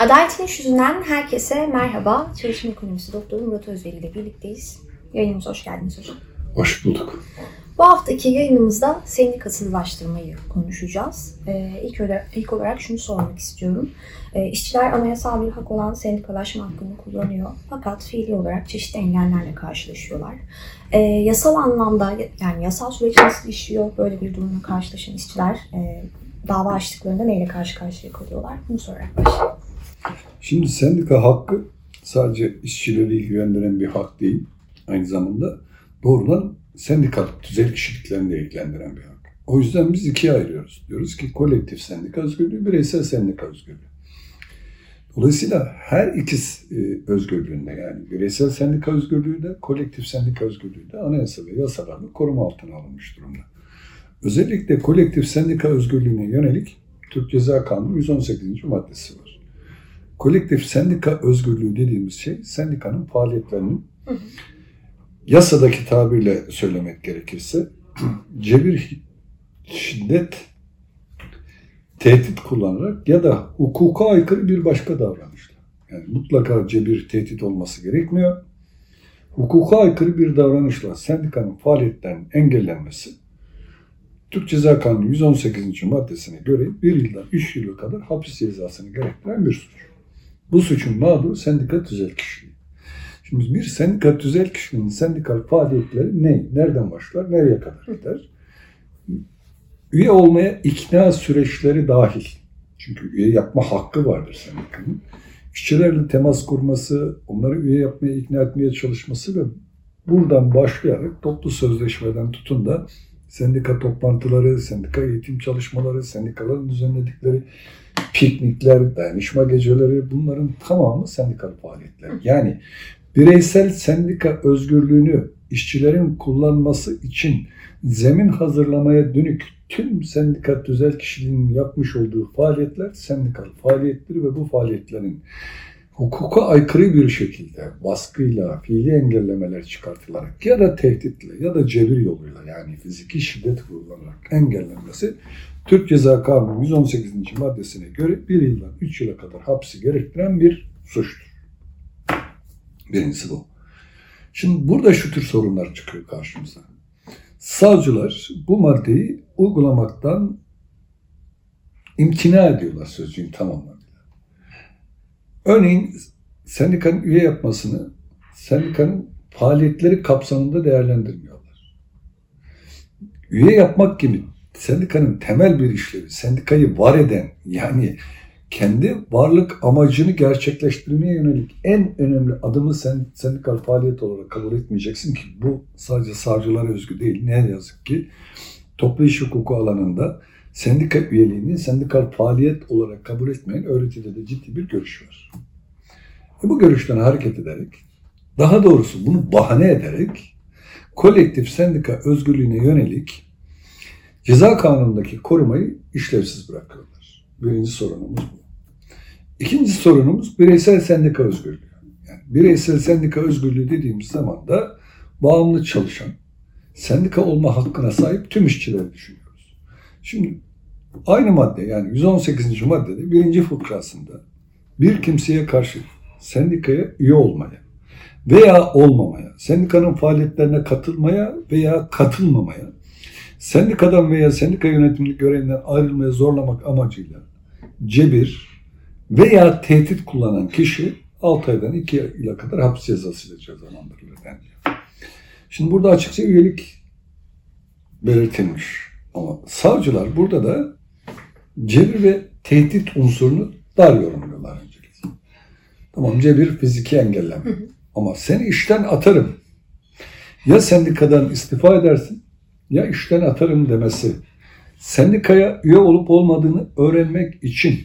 Adaletin İş Yüzünden herkese merhaba. Çalışma Ekonomisi Doktoru Murat Özveri ile birlikteyiz. Yayınımıza hoş geldiniz hocam. Hoş bulduk. Bu haftaki yayınımızda sendikasızlaştırmayı konuşacağız. Ee, ilk, öyle, ilk olarak şunu sormak istiyorum. Ee, işçiler anayasal bir hak olan sendikalaşma hakkını kullanıyor. Fakat fiili olarak çeşitli engellerle karşılaşıyorlar. Ee, yasal anlamda yani yasal süreç nasıl işliyor? Böyle bir durumla karşılaşan işçiler e, dava açtıklarında neyle karşı karşıya kalıyorlar? Bunu sorarak başlayalım. Şimdi sendika hakkı sadece işçileri ilgilendiren bir hak değil. Aynı zamanda doğrudan sendikal tüzel kişiliklerini de ilgilendiren bir hak. O yüzden biz ikiye ayırıyoruz. Diyoruz ki kolektif sendika özgürlüğü, bireysel sendika özgürlüğü. Dolayısıyla her ikisi e, özgürlüğünde yani bireysel sendika özgürlüğü de kolektif sendika özgürlüğü de anayasa ve yasalarla koruma altına alınmış durumda. Özellikle kolektif sendika özgürlüğüne yönelik Türk Ceza Kanunu 118. maddesi var. Kolektif sendika özgürlüğü dediğimiz şey sendikanın faaliyetlerinin yasadaki tabirle söylemek gerekirse cebir, şiddet, tehdit kullanarak ya da hukuka aykırı bir başka davranışla. Yani mutlaka cebir, tehdit olması gerekmiyor. Hukuka aykırı bir davranışla sendikanın faaliyetlerinin engellenmesi Türk Ceza Kanunu 118. maddesine göre bir yıldan 3 yıla kadar hapis cezasını gerektiren bir suç. Bu suçun mağduru sendika tüzel kişiliği. Şimdi bir sendika tüzel kişiliğinin sendikal faaliyetleri ne? Nereden başlar? Nereye kadar gider? Üye olmaya ikna süreçleri dahil. Çünkü üye yapma hakkı vardır sendikanın. İşçilerle temas kurması, onları üye yapmaya ikna etmeye çalışması ve buradan başlayarak toplu sözleşmeden tutun da sendika toplantıları, sendika eğitim çalışmaları, sendikaların düzenledikleri piknikler, dayanışma geceleri bunların tamamı sendikal faaliyetler. Yani bireysel sendika özgürlüğünü işçilerin kullanması için zemin hazırlamaya dönük tüm sendika tüzel kişiliğinin yapmış olduğu faaliyetler sendikal faaliyettir ve bu faaliyetlerin hukuka aykırı bir şekilde baskıyla, fiili engellemeler çıkartılarak ya da tehditle ya da cebir yoluyla yani fiziki şiddet kullanarak engellenmesi Türk Ceza Kanunu 118. maddesine göre bir yıldan 3 yıla kadar hapsi gerektiren bir suçtur. Birincisi bu. Şimdi burada şu tür sorunlar çıkıyor karşımıza. Savcılar bu maddeyi uygulamaktan imtina ediyorlar sözcüğün tamamlarıyla. Örneğin sendikanın üye yapmasını sendikanın faaliyetleri kapsamında değerlendirmiyorlar. Üye yapmak gibi sendikanın temel bir işlevi, sendikayı var eden yani kendi varlık amacını gerçekleştirmeye yönelik en önemli adımı sen sendikal faaliyet olarak kabul etmeyeceksin ki bu sadece savcılara özgü değil. Ne yazık ki toplu iş hukuku alanında sendika üyeliğini sendikal faaliyet olarak kabul etmeyen öğretide de ciddi bir görüş var. Ve bu görüşten hareket ederek, daha doğrusu bunu bahane ederek kolektif sendika özgürlüğüne yönelik ceza kanunundaki korumayı işlevsiz bırakıyorlar. Birinci sorunumuz bu. İkinci sorunumuz bireysel sendika özgürlüğü. Yani bireysel sendika özgürlüğü dediğimiz zaman da bağımlı çalışan, sendika olma hakkına sahip tüm işçileri düşünüyoruz. Şimdi aynı madde yani 118. maddede birinci fıkrasında bir kimseye karşı sendikaya üye olmaya veya olmamaya, sendikanın faaliyetlerine katılmaya veya katılmamaya, sendikadan veya sendika yönetimini görevinden ayrılmaya zorlamak amacıyla cebir veya tehdit kullanan kişi 6 aydan 2 yıla kadar hapis cezasıyla cezalandırılır deniliyor. Şimdi burada açıkça üyelik belirtilmiş. Ama savcılar burada da cebir ve tehdit unsurunu dar yorumluyorlar öncelikle. Tamam cebir fiziki engelleme. Ama seni işten atarım. Ya sendikadan istifa edersin ya işten atarım demesi. Sendikaya üye olup olmadığını öğrenmek için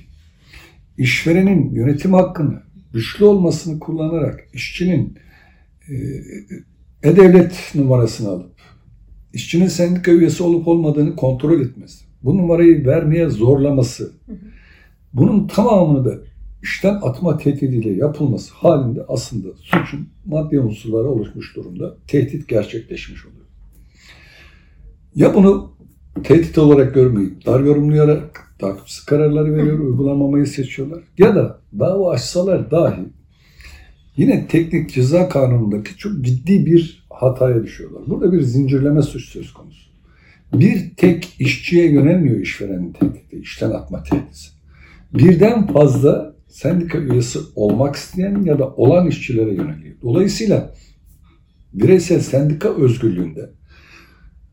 işverenin yönetim hakkını güçlü olmasını kullanarak işçinin e-devlet numarasını alıp işçinin sendika üyesi olup olmadığını kontrol etmesi, bu numarayı vermeye zorlaması, bunun tamamını da işten atma tehdidiyle yapılması halinde aslında suçun maddi unsurları oluşmuş durumda. Tehdit gerçekleşmiş oluyor. Ya bunu tehdit olarak görmeyip dar yorumlayarak takipçisi kararları veriyor, uygulamamayı seçiyorlar. Ya da dava açsalar dahi yine teknik ceza kanunundaki çok ciddi bir hataya düşüyorlar. Burada bir zincirleme suç söz konusu. Bir tek işçiye yönelmiyor işverenin tehdidi, işten atma tehdidi. Birden fazla sendika üyesi olmak isteyen ya da olan işçilere yöneliyor. Dolayısıyla bireysel sendika özgürlüğünde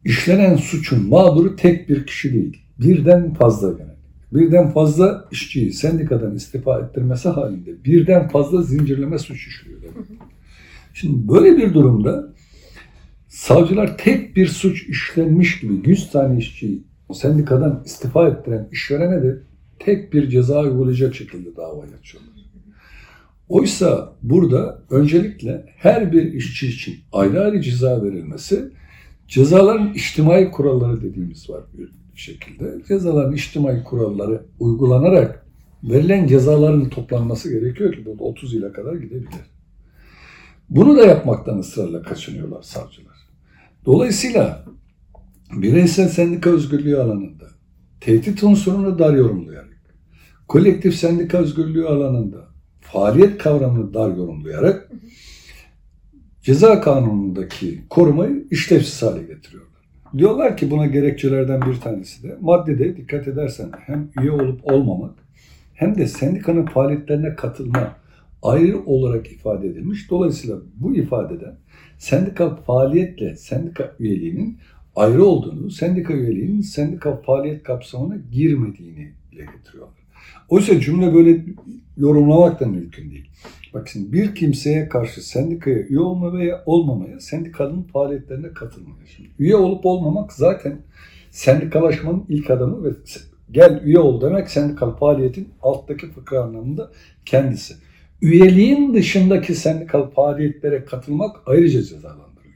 işlenen suçun mağduru tek bir kişi değil. Birden fazla yönelik. Birden fazla işçiyi sendikadan istifa ettirmesi halinde birden fazla zincirleme suç işliyor. demek. Şimdi böyle bir durumda savcılar tek bir suç işlenmiş gibi 100 tane işçiyi sendikadan istifa ettiren işverene de tek bir ceza uygulayacak şekilde dava açıyorlar. Oysa burada öncelikle her bir işçi için ayrı ayrı ceza verilmesi cezaların içtimai kuralları dediğimiz var şekilde. Cezaların içtimai kuralları uygulanarak verilen cezaların toplanması gerekiyor ki bu 30 yıla kadar gidebilir. Bunu da yapmaktan ısrarla kaçınıyorlar savcılar. Dolayısıyla bireysel sendika özgürlüğü alanında tehdit unsurunu dar yorumlayarak, kolektif sendika özgürlüğü alanında faaliyet kavramını dar yorumlayarak ceza kanunundaki korumayı işlevsiz hale getiriyorlar. Diyorlar ki buna gerekçelerden bir tanesi de maddede dikkat edersen hem üye olup olmamak hem de sendikanın faaliyetlerine katılma ayrı olarak ifade edilmiş. Dolayısıyla bu ifadeden sendika faaliyetle sendika üyeliğinin ayrı olduğunu, sendika üyeliğinin sendika faaliyet kapsamına girmediğini dile getiriyorlar. Oysa cümle böyle yorumlamak da mümkün değil. Bak şimdi bir kimseye karşı sendikaya üye olma veya olmamaya, sendikanın faaliyetlerine katılmaya. Şimdi üye olup olmamak zaten sendikalaşmanın ilk adımı ve gel üye ol demek sendikal faaliyetin alttaki fıkra anlamında kendisi. Üyeliğin dışındaki sendikal faaliyetlere katılmak ayrıca cezalandırılıyor.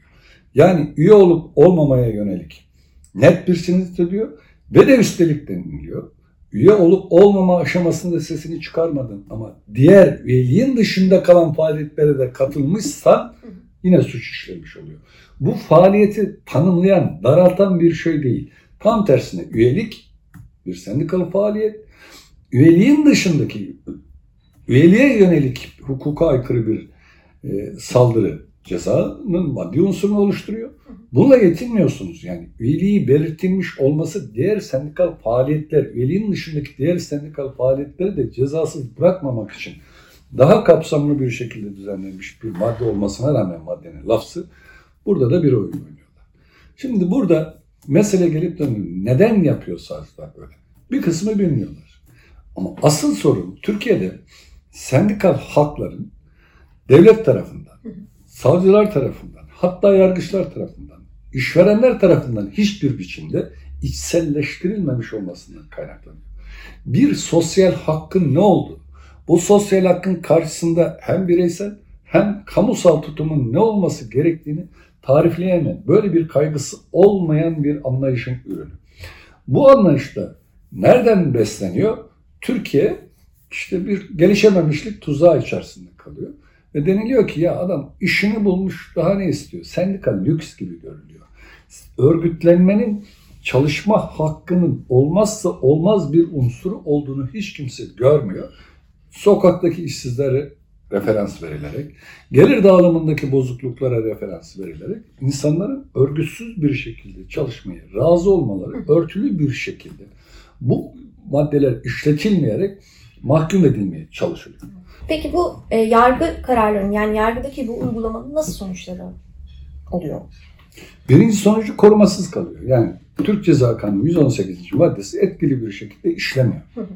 Yani üye olup olmamaya yönelik net bir sinir ediyor ve de üstelik deniliyor üye olup olmama aşamasında sesini çıkarmadın ama diğer üyeliğin dışında kalan faaliyetlere de katılmışsan yine suç işlemiş oluyor. Bu faaliyeti tanımlayan, daraltan bir şey değil. Tam tersine üyelik bir sendikalı faaliyet, üyeliğin dışındaki üyeliğe yönelik hukuka aykırı bir e, saldırı cezanın maddi unsurunu oluşturuyor. Bununla yetinmiyorsunuz. Yani üyeliği belirtilmiş olması diğer sendikal faaliyetler, üyeliğin dışındaki diğer sendikal faaliyetleri de cezasız bırakmamak için daha kapsamlı bir şekilde düzenlenmiş bir madde olmasına rağmen maddenin lafzı burada da bir oyun oynuyorlar. Şimdi burada mesele gelip dönüyor. Neden yapıyor savcılar böyle? Bir kısmı bilmiyorlar. Ama asıl sorun Türkiye'de sendikal hakların devlet tarafından, savcılar tarafından, hatta yargıçlar tarafından, işverenler tarafından hiçbir biçimde içselleştirilmemiş olmasından kaynaklanıyor. Bir sosyal hakkın ne oldu? Bu sosyal hakkın karşısında hem bireysel hem kamusal tutumun ne olması gerektiğini tarifleyemeyen, böyle bir kaygısı olmayan bir anlayışın ürünü. Bu anlayışta nereden besleniyor? Türkiye işte bir gelişememişlik tuzağı içerisinde kalıyor. Ve deniliyor ki ya adam işini bulmuş daha ne istiyor? Sendika lüks gibi görülüyor. Örgütlenmenin çalışma hakkının olmazsa olmaz bir unsuru olduğunu hiç kimse görmüyor. Sokaktaki işsizlere referans verilerek, gelir dağılımındaki bozukluklara referans verilerek insanların örgütsüz bir şekilde çalışmaya razı olmaları örtülü bir şekilde bu maddeler işletilmeyerek mahkum edilmeye çalışılıyor. Peki bu e, yargı kararlarının yani yargıdaki bu uygulamanın nasıl sonuçları oluyor? Birinci sonucu korumasız kalıyor. Yani Türk Ceza Kanunu 118. maddesi etkili bir şekilde işlemiyor. Hı hı.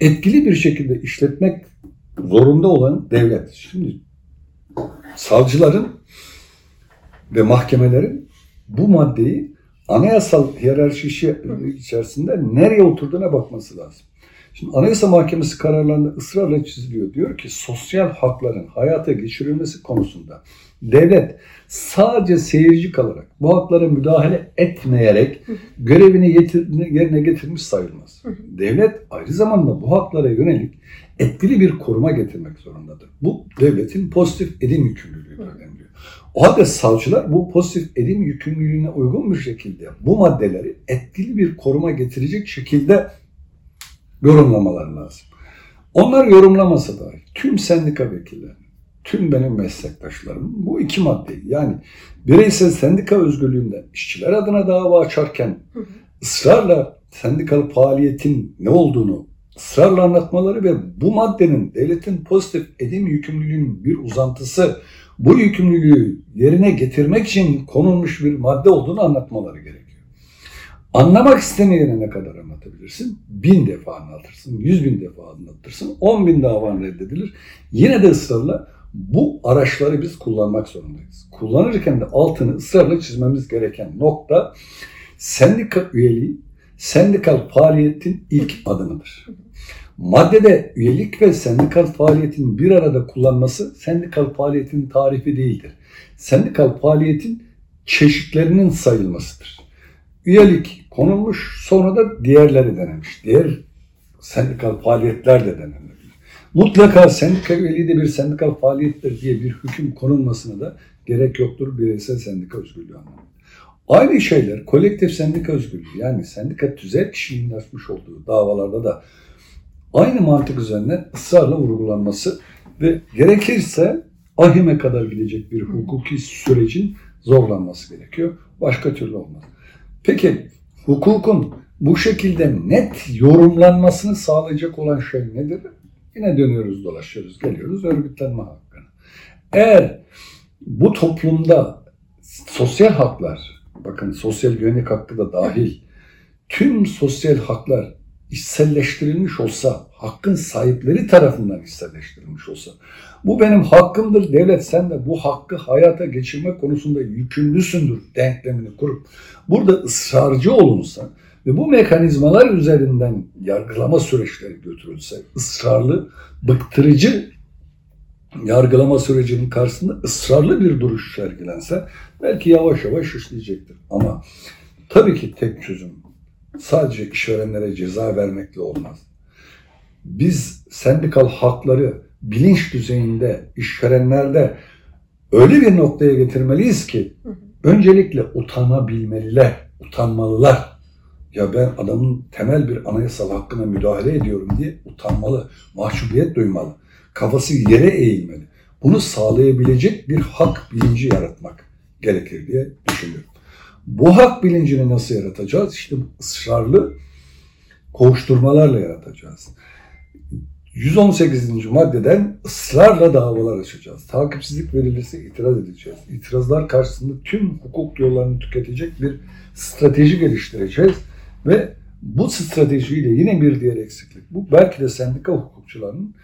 Etkili bir şekilde işletmek zorunda olan devlet. Şimdi savcıların ve mahkemelerin bu maddeyi anayasal hiyerarşi içerisinde nereye oturduğuna bakması lazım. Şimdi Anayasa Mahkemesi kararlarında ısrarla çiziliyor. Diyor ki sosyal hakların hayata geçirilmesi konusunda devlet sadece seyirci kalarak bu haklara müdahale etmeyerek görevini yerine getirmiş sayılmaz. Devlet aynı zamanda bu haklara yönelik etkili bir koruma getirmek zorundadır. Bu devletin pozitif edim yükümlülüğü deniliyor. O halde savcılar bu pozitif edim yükümlülüğüne uygun bir şekilde bu maddeleri etkili bir koruma getirecek şekilde yorumlamaları lazım. Onlar yorumlamasa da tüm sendika vekilleri, tüm benim meslektaşlarım bu iki maddeyi yani bireysel sendika özgürlüğünden işçiler adına dava açarken ısrarla sendikal faaliyetin ne olduğunu ısrarla anlatmaları ve bu maddenin devletin pozitif edim yükümlülüğünün bir uzantısı bu yükümlülüğü yerine getirmek için konulmuş bir madde olduğunu anlatmaları gerekiyor. Anlamak istemeyene ne kadar anlatabilirsin? Bin defa anlatırsın, yüz bin defa anlatırsın, on bin davan reddedilir. Yine de ısrarla bu araçları biz kullanmak zorundayız. Kullanırken de altını ısrarla çizmemiz gereken nokta sendika üyeliği, sendikal faaliyetin ilk adımıdır. Maddede üyelik ve sendikal faaliyetin bir arada kullanması sendikal faaliyetin tarifi değildir. Sendikal faaliyetin çeşitlerinin sayılmasıdır. Üyelik konulmuş sonra da diğerleri denemiş. Diğer sendikal faaliyetler de denenebilir. Mutlaka sendika üyeliği de bir sendikal faaliyettir diye bir hüküm konulmasına da gerek yoktur bireysel sendika özgürlüğü anlamında. Aynı şeyler kolektif sendika özgürlüğü yani sendika tüzel kişiliğinin açmış olduğu davalarda da aynı mantık üzerinden ısrarla vurgulanması ve gerekirse ahime kadar gidecek bir hukuki sürecin zorlanması gerekiyor. Başka türlü olmaz. Peki hukukun bu şekilde net yorumlanmasını sağlayacak olan şey nedir? Yine dönüyoruz dolaşıyoruz geliyoruz örgütlenme hakkına. Eğer bu toplumda sosyal haklar, bakın sosyal güvenlik hakkı da dahil, tüm sosyal haklar içselleştirilmiş olsa, hakkın sahipleri tarafından içselleştirilmiş olsa, bu benim hakkımdır devlet sen de bu hakkı hayata geçirme konusunda yükümlüsündür denklemini kurup burada ısrarcı olunsa ve bu mekanizmalar üzerinden yargılama süreçleri götürülse, ısrarlı, bıktırıcı yargılama sürecinin karşısında ısrarlı bir duruş sergilense belki yavaş yavaş işleyecektir. Ama tabii ki tek çözüm sadece işverenlere ceza vermekle olmaz. Biz sendikal hakları bilinç düzeyinde işverenlerde öyle bir noktaya getirmeliyiz ki öncelikle utanabilmeliler, utanmalılar. Ya ben adamın temel bir anayasal hakkına müdahale ediyorum diye utanmalı, mahcubiyet duymalı. Kafası yere eğilmeli. Bunu sağlayabilecek bir hak bilinci yaratmak gerekir diye düşünüyorum. Bu hak bilincini nasıl yaratacağız? İşte ısrarlı kovuşturmalarla yaratacağız. 118. maddeden ısrarla davalar açacağız. Takipsizlik verilirse itiraz edeceğiz. İtirazlar karşısında tüm hukuk yollarını tüketecek bir strateji geliştireceğiz ve bu stratejiyle yine bir diğer eksiklik. Bu belki de sendika hukukçularının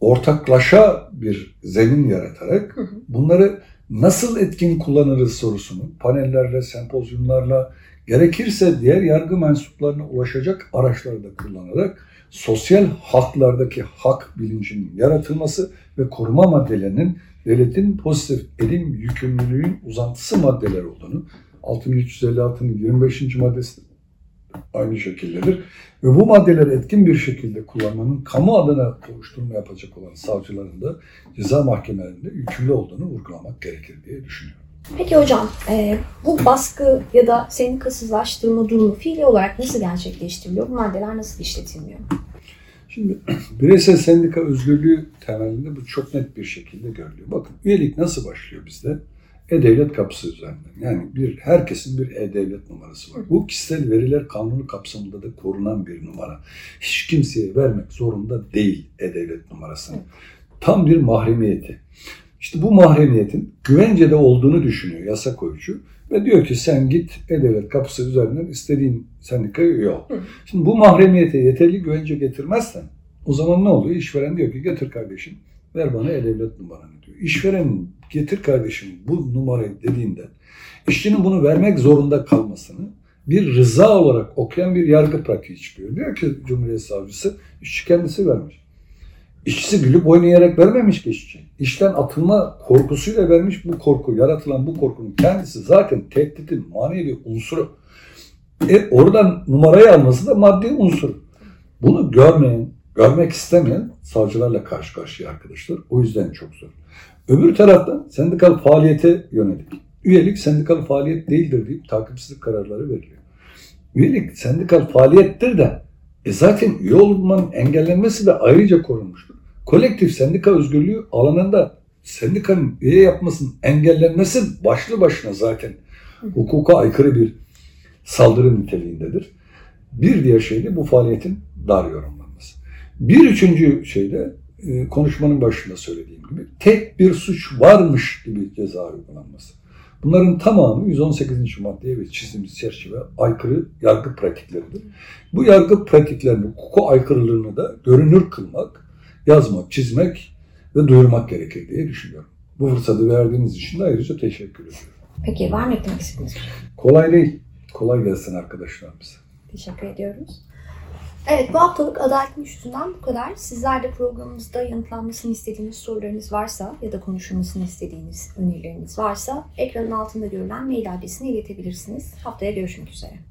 ortaklaşa bir zemin yaratarak bunları nasıl etkin kullanırız sorusunu panellerle, sempozyumlarla gerekirse diğer yargı mensuplarına ulaşacak araçları da kullanarak sosyal haklardaki hak bilincinin yaratılması ve koruma maddelerinin devletin pozitif edim yükümlülüğün uzantısı maddeler olduğunu 6356'nın 25. maddesi aynı şekildedir. Ve bu maddeleri etkin bir şekilde kullanmanın kamu adına kovuşturma yapacak olan savcıların da ceza mahkemelerinde yükümlü olduğunu vurgulamak gerekir diye düşünüyorum. Peki hocam, e, bu baskı ya da sendikasızlaştırma durumu fiili olarak nasıl gerçekleştiriliyor? Bu maddeler nasıl işletilmiyor? Şimdi bireysel sendika özgürlüğü temelinde bu çok net bir şekilde görülüyor. Bakın üyelik nasıl başlıyor bizde? E-Devlet kapısı üzerinden. Yani bir herkesin bir E-Devlet numarası var. Bu kişisel veriler kanunu kapsamında da korunan bir numara. Hiç kimseye vermek zorunda değil E-Devlet numarasını. Tam bir mahremiyeti. İşte bu mahremiyetin güvencede olduğunu düşünüyor yasa koyucu ve diyor ki sen git E-Devlet kapısı üzerinden istediğin sendikaya üye ol. Hı. Şimdi bu mahremiyete yeterli güvence getirmezsen o zaman ne oluyor? İşveren diyor ki getir kardeşim ver bana E-Devlet numaranı diyor. İşveren getir kardeşim bu numarayı dediğinde işçinin bunu vermek zorunda kalmasını bir rıza olarak okuyan bir yargı pratiği çıkıyor. Diyor ki Cumhuriyet Savcısı işçi kendisi vermiş. İşçisi gülüp oynayarak vermemiş ki işçi. İşten atılma korkusuyla vermiş bu korku, yaratılan bu korkunun kendisi zaten tehditin manevi unsuru. E oradan numarayı alması da maddi unsur. Bunu görmeyen, görmek istemeyen savcılarla karşı karşıya arkadaşlar. O yüzden çok zor. Öbür taraftan sendikal faaliyete yönelik. Üyelik sendikal faaliyet değildir deyip takipsizlik kararları veriliyor. Üyelik sendikal faaliyettir de E zaten üye olmanın engellenmesi de ayrıca korunmuştur. Kolektif sendika özgürlüğü alanında sendikanın üye yapmasının engellenmesi başlı başına zaten hukuka aykırı bir saldırı niteliğindedir. Bir diğer şey de bu faaliyetin dar yorumlanması. Bir üçüncü şey de e, konuşmanın başında söylediğim gibi tek bir suç varmış gibi ceza uygulanması. Bunların tamamı 118. maddeye ve çizdiğimiz çerçeve aykırı yargı pratikleridir. Bu yargı pratiklerinin hukuka aykırılığını da görünür kılmak, yazmak, çizmek ve duyurmak gerekir diye düşünüyorum. Bu fırsatı verdiğiniz için de ayrıca teşekkür ediyorum. Peki var mı eklemek istediğiniz şey? Kolay değil. Kolay gelsin arkadaşlarımıza. Teşekkür ediyoruz. Evet bu haftalık adalet üstünden bu kadar. Sizler de programımızda yanıtlanmasını istediğiniz sorularınız varsa ya da konuşulmasını istediğiniz önerileriniz varsa ekranın altında görülen mail adresine iletebilirsiniz. Haftaya görüşmek üzere.